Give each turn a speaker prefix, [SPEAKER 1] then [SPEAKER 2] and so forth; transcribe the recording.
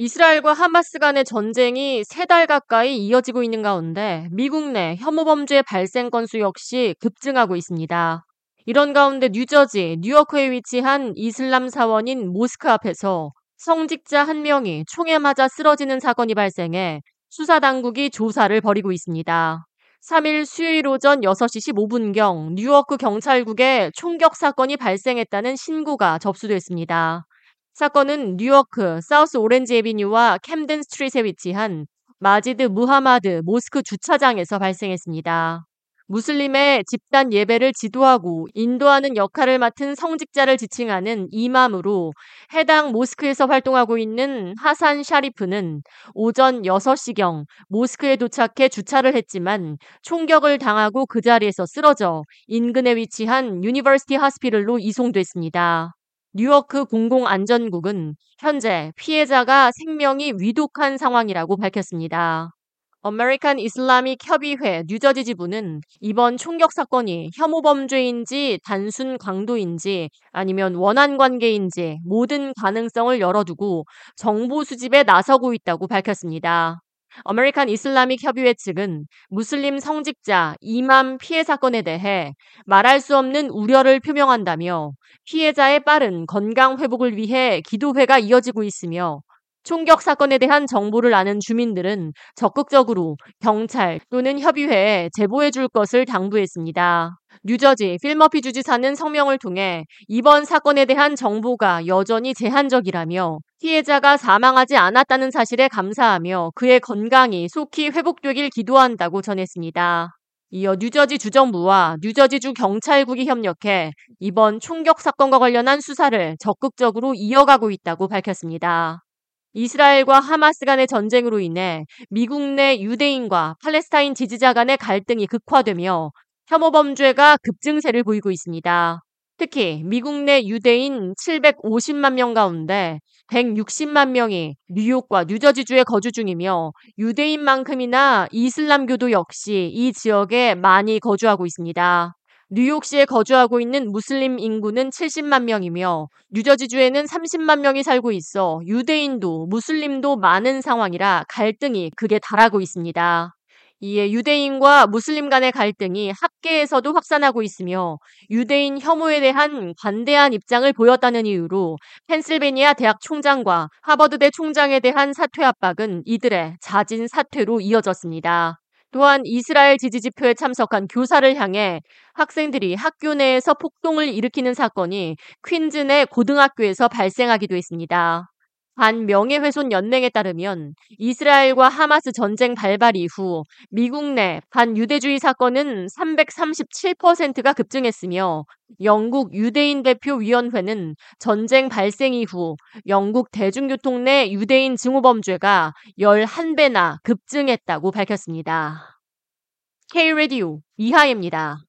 [SPEAKER 1] 이스라엘과 하마스 간의 전쟁이 세 달 가까이 이어지고 있는 가운데 미국 내 혐오 범죄 발생 건수 역시 급증하고 있습니다. 이런 가운데 뉴저지, 뉴요크에 위치한 이슬람 사원인 모스크 앞에서 성직자 한 명이 총에 맞아 쓰러지는 사건이 발생해 수사 당국이 조사를 벌이고 있습니다. 3일 수요일 오전 6시 15분경 뉴요크 경찰국에 총격 사건이 발생했다는 신고가 접수됐습니다. 사건은 뉴어크 South Orange Avenue와 Camden Street에 위치한 마스지드 무하마드 모스크 주차장에서 발생했습니다. 무슬림의 집단 예배를 지도하고 인도하는 역할을 맡은 성직자를 지칭하는 이맘으로 해당 모스크에서 활동하고 있는 하산 샤리프는 오전 6시경 모스크에 도착해 주차를 했지만 총격을 당하고 그 자리에서 쓰러져 인근에 위치한 University Hospital로 이송됐습니다. 뉴어크 공공안전국은 현재 피해자가 생명이 위독한 상황이라고 밝혔습니다. American Islamic 협의회 뉴저지 지부는 이번 총격 사건이 혐오 범죄인지 단순 강도인지 아니면 원한 관계인지 모든 가능성을 열어두고 정보 수집에 나서고 있다고 밝혔습니다. American Islamic 협의회 측은 무슬림 성직자 이맘 피해 사건에 대해 말할 수 없는 우려를 표명한다며 피해자의 빠른 건강 회복을 위해 기도회가 이어지고 있으며 총격 사건에 대한 정보를 아는 주민들은 적극적으로 경찰 또는 협의회에 제보해 줄 것을 당부했습니다. 뉴저지 필머피 주지사는 성명을 통해 이번 사건에 대한 정보가 여전히 제한적이라며 피해자가 사망하지 않았다는 사실에 감사하며 그의 건강이 속히 회복되길 기도한다고 전했습니다. 이어 뉴저지 주정부와 뉴저지주 경찰국이 협력해 이번 총격 사건과 관련한 수사를 적극적으로 이어가고 있다고 밝혔습니다. 이스라엘과 하마스 간의 전쟁으로 인해 미국 내 유대인과 팔레스타인 지지자 간의 갈등이 극화되며 혐오 범죄가 급증세를 보이고 있습니다. 특히 미국 내 유대인 750만 명 가운데 160만 명이 뉴욕과 뉴저지주에 거주 중이며 유대인만큼이나 이슬람교도 역시 이 지역에 많이 거주하고 있습니다. 뉴욕시에 거주하고 있는 무슬림 인구는 70만 명이며 뉴저지주에는 30만 명이 살고 있어 유대인도 무슬림도 많은 상황이라 갈등이 극에 달하고 있습니다. 이에 유대인과 무슬림 간의 갈등이 학계에서도 확산하고 있으며 유대인 혐오에 대한 관대한 입장을 보였다는 이유로 펜실베니아 대학 총장과 하버드대 총장에 대한 사퇴 압박은 이들의 자진 사퇴로 이어졌습니다. 또한 이스라엘 지지 집회에 참석한 교사를 향해 학생들이 학교 내에서 폭동을 일으키는 사건이 퀸즈 내 고등학교에서 발생하기도 했습니다. 반 명예훼손 연맹에 따르면 이스라엘과 하마스 전쟁 발발 이후 미국 내 반유대주의 사건은 337%가 급증했으며 영국 유대인 대표 위원회는 전쟁 발생 이후 영국 대중교통 내 유대인 증오 범죄가 11배나 급증했다고 밝혔습니다. K-Radio 이하입니다.